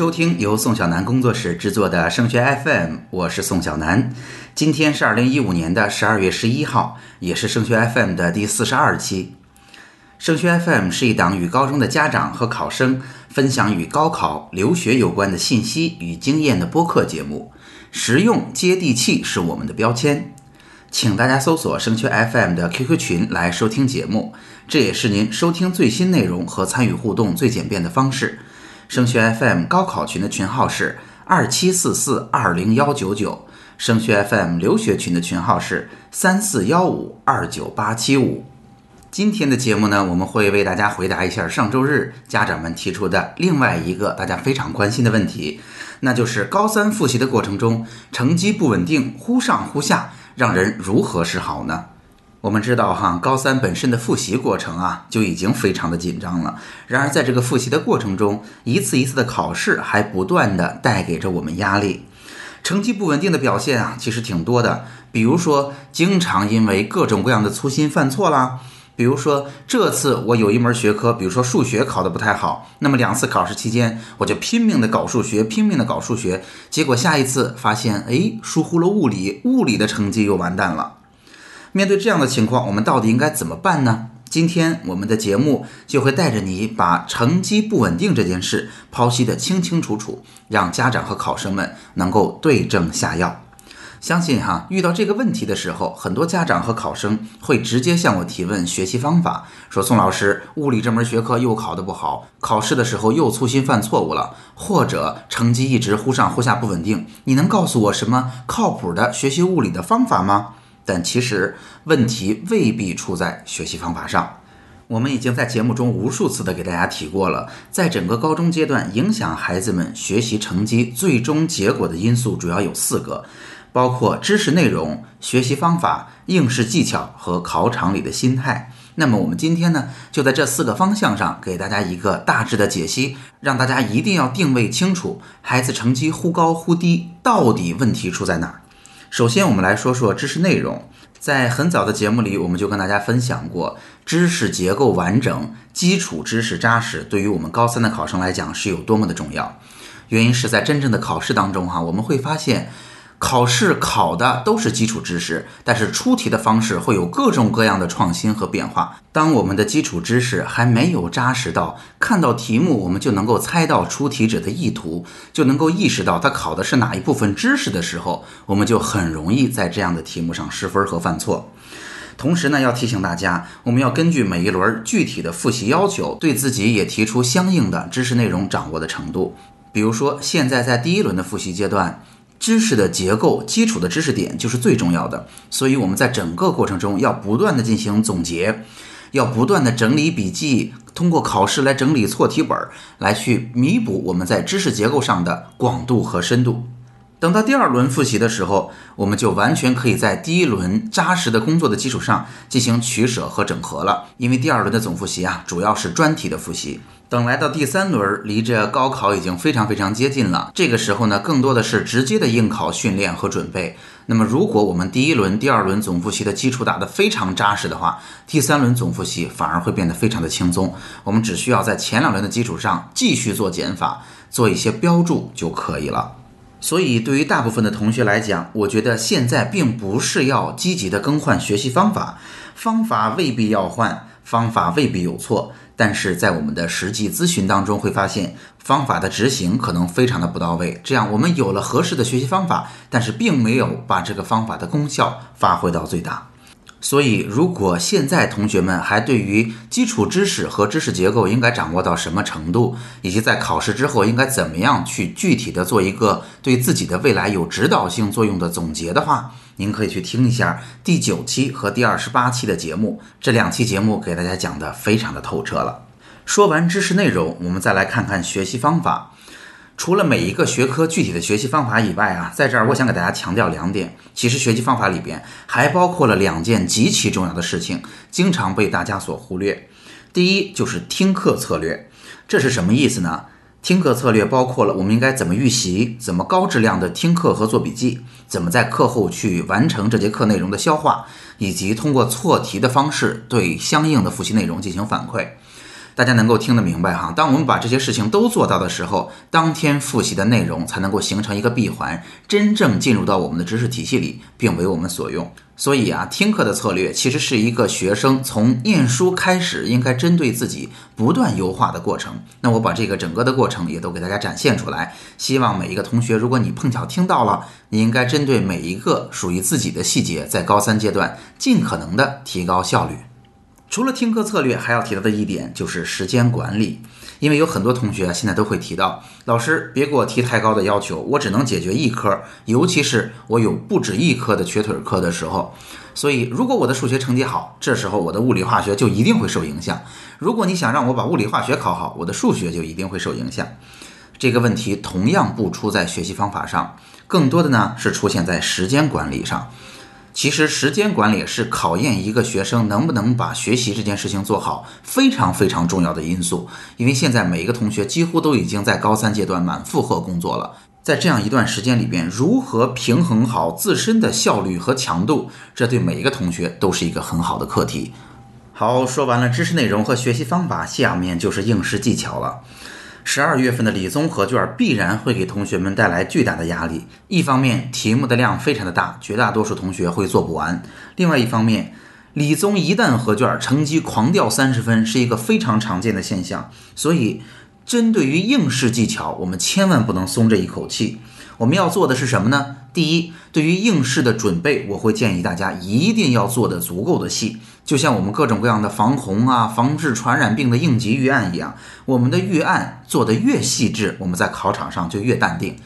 收听由宋小南工作室制作的升学 FM，我是宋小南。今天是二零一五年的十二月十一号，也是升学 FM 的第四十二期。升学 FM 是一档与高中的家长和考生分享与高考、留学有关的信息与经验的播客节目，实用接地气是我们的标签。请大家搜索升学 FM 的 QQ 群来收听节目，这也是您收听最新内容和参与互动最简便的方式。升学 FM 高考群的群号是二七四四二零幺九九，升学 FM 留学群的群号是三四幺五二九八七五。今天的节目呢，我们会为大家回答一下上周日家长们提出的另外一个大家非常关心的问题，那就是高三复习的过程中，成绩不稳定，忽上忽下。让人如何是好呢？我们知道哈，高三本身的复习过程啊就已经非常的紧张了。然而在这个复习的过程中，一次一次的考试还不断的带给着我们压力，成绩不稳定的表现啊其实挺多的。比如说，经常因为各种各样的粗心犯错啦。比如说，这次我有一门学科，比如说数学考得不太好，那么两次考试期间，我就拼命的搞数学，拼命的搞数学，结果下一次发现，哎，疏忽了物理，物理的成绩又完蛋了。面对这样的情况，我们到底应该怎么办呢？今天我们的节目就会带着你把成绩不稳定这件事剖析得清清楚楚，让家长和考生们能够对症下药。相信哈，遇到这个问题的时候，很多家长和考生会直接向我提问学习方法，说宋老师，物理这门学科又考得不好，考试的时候又粗心犯错误了，或者成绩一直忽上忽下不稳定，你能告诉我什么靠谱的学习物理的方法吗？但其实问题未必出在学习方法上，我们已经在节目中无数次的给大家提过了，在整个高中阶段，影响孩子们学习成绩最终结果的因素主要有四个。包括知识内容、学习方法、应试技巧和考场里的心态。那么我们今天呢，就在这四个方向上给大家一个大致的解析，让大家一定要定位清楚，孩子成绩忽高忽低，到底问题出在哪儿。首先，我们来说说知识内容。在很早的节目里，我们就跟大家分享过，知识结构完整、基础知识扎实，对于我们高三的考生来讲是有多么的重要。原因是在真正的考试当中，哈，我们会发现。考试考的都是基础知识，但是出题的方式会有各种各样的创新和变化。当我们的基础知识还没有扎实到看到题目我们就能够猜到出题者的意图，就能够意识到他考的是哪一部分知识的时候，我们就很容易在这样的题目上失分和犯错。同时呢，要提醒大家，我们要根据每一轮具体的复习要求，对自己也提出相应的知识内容掌握的程度。比如说，现在在第一轮的复习阶段。知识的结构、基础的知识点就是最重要的，所以我们在整个过程中要不断的进行总结，要不断的整理笔记，通过考试来整理错题本，来去弥补我们在知识结构上的广度和深度。等到第二轮复习的时候，我们就完全可以在第一轮扎实的工作的基础上进行取舍和整合了。因为第二轮的总复习啊，主要是专题的复习。等来到第三轮，离着高考已经非常非常接近了。这个时候呢，更多的是直接的应考训练和准备。那么，如果我们第一轮、第二轮总复习的基础打得非常扎实的话，第三轮总复习反而会变得非常的轻松。我们只需要在前两轮的基础上继续做减法，做一些标注就可以了。所以，对于大部分的同学来讲，我觉得现在并不是要积极的更换学习方法，方法未必要换，方法未必有错，但是在我们的实际咨询当中会发现，方法的执行可能非常的不到位。这样，我们有了合适的学习方法，但是并没有把这个方法的功效发挥到最大。所以，如果现在同学们还对于基础知识和知识结构应该掌握到什么程度，以及在考试之后应该怎么样去具体的做一个对自己的未来有指导性作用的总结的话，您可以去听一下第九期和第二十八期的节目，这两期节目给大家讲的非常的透彻了。说完知识内容，我们再来看看学习方法。除了每一个学科具体的学习方法以外啊，在这儿我想给大家强调两点。其实学习方法里边还包括了两件极其重要的事情，经常被大家所忽略。第一就是听课策略，这是什么意思呢？听课策略包括了我们应该怎么预习，怎么高质量的听课和做笔记，怎么在课后去完成这节课内容的消化，以及通过错题的方式对相应的复习内容进行反馈。大家能够听得明白哈。当我们把这些事情都做到的时候，当天复习的内容才能够形成一个闭环，真正进入到我们的知识体系里，并为我们所用。所以啊，听课的策略其实是一个学生从念书开始应该针对自己不断优化的过程。那我把这个整个的过程也都给大家展现出来，希望每一个同学，如果你碰巧听到了，你应该针对每一个属于自己的细节，在高三阶段尽可能的提高效率。除了听课策略，还要提到的一点就是时间管理。因为有很多同学现在都会提到，老师别给我提太高的要求，我只能解决一科，尤其是我有不止一科的瘸腿课的时候。所以，如果我的数学成绩好，这时候我的物理化学就一定会受影响。如果你想让我把物理化学考好，我的数学就一定会受影响。这个问题同样不出在学习方法上，更多的呢是出现在时间管理上。其实时间管理是考验一个学生能不能把学习这件事情做好非常非常重要的因素。因为现在每一个同学几乎都已经在高三阶段满负荷工作了，在这样一段时间里边，如何平衡好自身的效率和强度，这对每一个同学都是一个很好的课题。好，说完了知识内容和学习方法，下面就是应试技巧了。十二月份的理综合卷必然会给同学们带来巨大的压力。一方面，题目的量非常的大，绝大多数同学会做不完；另外一方面，理综一旦合卷，成绩狂掉三十分是一个非常常见的现象。所以，针对于应试技巧，我们千万不能松这一口气。我们要做的是什么呢？第一，对于应试的准备，我会建议大家一定要做的足够的细，就像我们各种各样的防洪啊、防治传染病的应急预案一样，我们的预案做的越细致，我们在考场上就越淡定。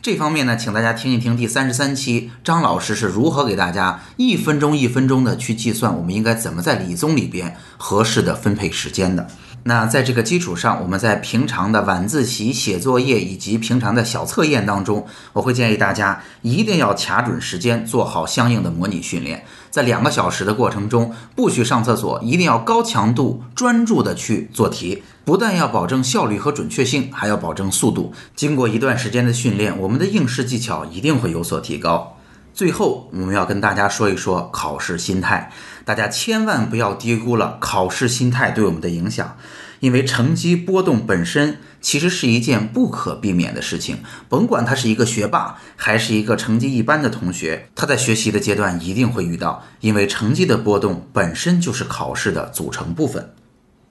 这方面呢，请大家听一听第三十三期张老师是如何给大家一分钟一分钟的去计算，我们应该怎么在理综里边合适的分配时间的。那在这个基础上，我们在平常的晚自习写作业以及平常的小测验当中，我会建议大家一定要卡准时间，做好相应的模拟训练。在两个小时的过程中，不许上厕所，一定要高强度专注的去做题。不但要保证效率和准确性，还要保证速度。经过一段时间的训练，我们的应试技巧一定会有所提高。最后，我们要跟大家说一说考试心态。大家千万不要低估了考试心态对我们的影响，因为成绩波动本身其实是一件不可避免的事情。甭管他是一个学霸，还是一个成绩一般的同学，他在学习的阶段一定会遇到，因为成绩的波动本身就是考试的组成部分。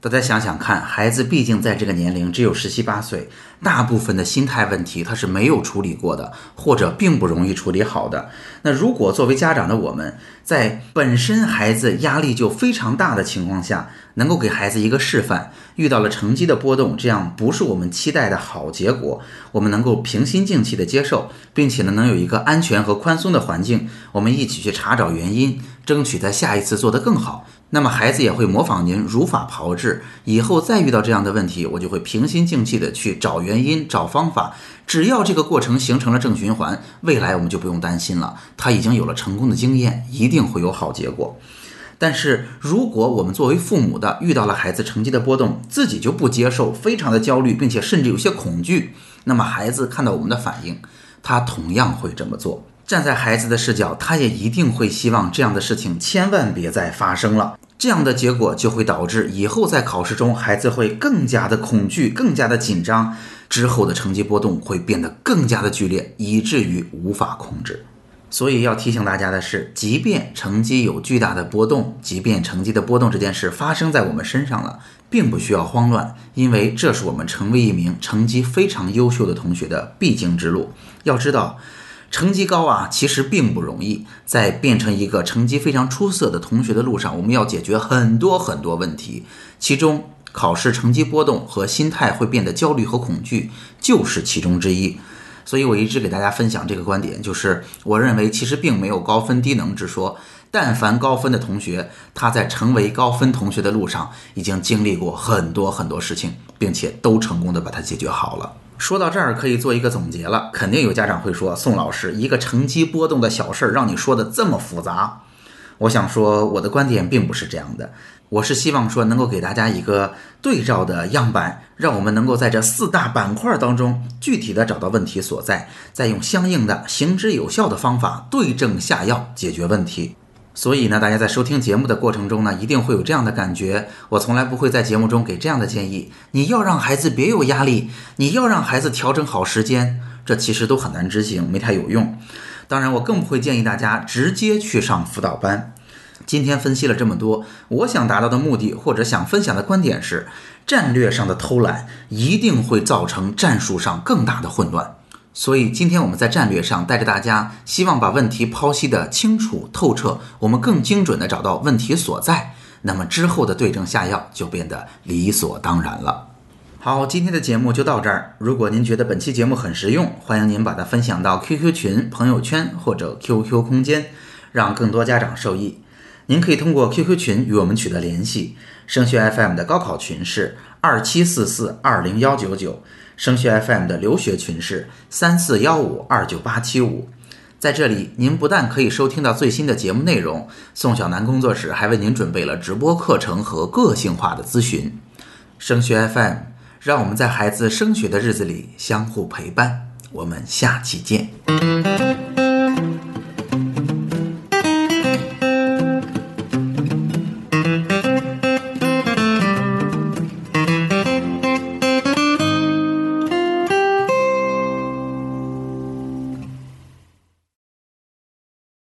大家想想看，孩子毕竟在这个年龄只有十七八岁，大部分的心态问题他是没有处理过的，或者并不容易处理好的。那如果作为家长的我们，在本身孩子压力就非常大的情况下，能够给孩子一个示范，遇到了成绩的波动，这样不是我们期待的好结果，我们能够平心静气的接受，并且呢，能有一个安全和宽松的环境，我们一起去查找原因，争取在下一次做得更好。那么孩子也会模仿您如法炮制，以后再遇到这样的问题，我就会平心静气的去找原因、找方法。只要这个过程形成了正循环，未来我们就不用担心了。他已经有了成功的经验，一定会有好结果。但是如果我们作为父母的遇到了孩子成绩的波动，自己就不接受，非常的焦虑，并且甚至有些恐惧，那么孩子看到我们的反应，他同样会这么做。站在孩子的视角，他也一定会希望这样的事情千万别再发生了。这样的结果就会导致以后在考试中，孩子会更加的恐惧，更加的紧张，之后的成绩波动会变得更加的剧烈，以至于无法控制。所以要提醒大家的是，即便成绩有巨大的波动，即便成绩的波动这件事发生在我们身上了，并不需要慌乱，因为这是我们成为一名成绩非常优秀的同学的必经之路。要知道。成绩高啊，其实并不容易。在变成一个成绩非常出色的同学的路上，我们要解决很多很多问题，其中考试成绩波动和心态会变得焦虑和恐惧就是其中之一。所以我一直给大家分享这个观点，就是我认为其实并没有高分低能之说。但凡高分的同学，他在成为高分同学的路上已经经历过很多很多事情，并且都成功的把它解决好了。说到这儿，可以做一个总结了。肯定有家长会说：“宋老师，一个成绩波动的小事儿，让你说的这么复杂。”我想说，我的观点并不是这样的。我是希望说，能够给大家一个对照的样板，让我们能够在这四大板块当中，具体的找到问题所在，再用相应的、行之有效的方法对症下药解决问题。所以呢，大家在收听节目的过程中呢，一定会有这样的感觉。我从来不会在节目中给这样的建议：你要让孩子别有压力，你要让孩子调整好时间，这其实都很难执行，没太有用。当然，我更不会建议大家直接去上辅导班。今天分析了这么多，我想达到的目的或者想分享的观点是：战略上的偷懒一定会造成战术上更大的混乱。所以今天我们在战略上带着大家，希望把问题剖析的清楚透彻，我们更精准的找到问题所在，那么之后的对症下药就变得理所当然了。好，今天的节目就到这儿。如果您觉得本期节目很实用，欢迎您把它分享到 QQ 群、朋友圈或者 QQ 空间，让更多家长受益。您可以通过 QQ 群与我们取得联系。升学 FM 的高考群是二七四四二零幺九九。升学 FM 的留学群是三四幺五二九八七五，在这里，您不但可以收听到最新的节目内容，宋小南工作室还为您准备了直播课程和个性化的咨询。升学 FM，让我们在孩子升学的日子里相互陪伴。我们下期见。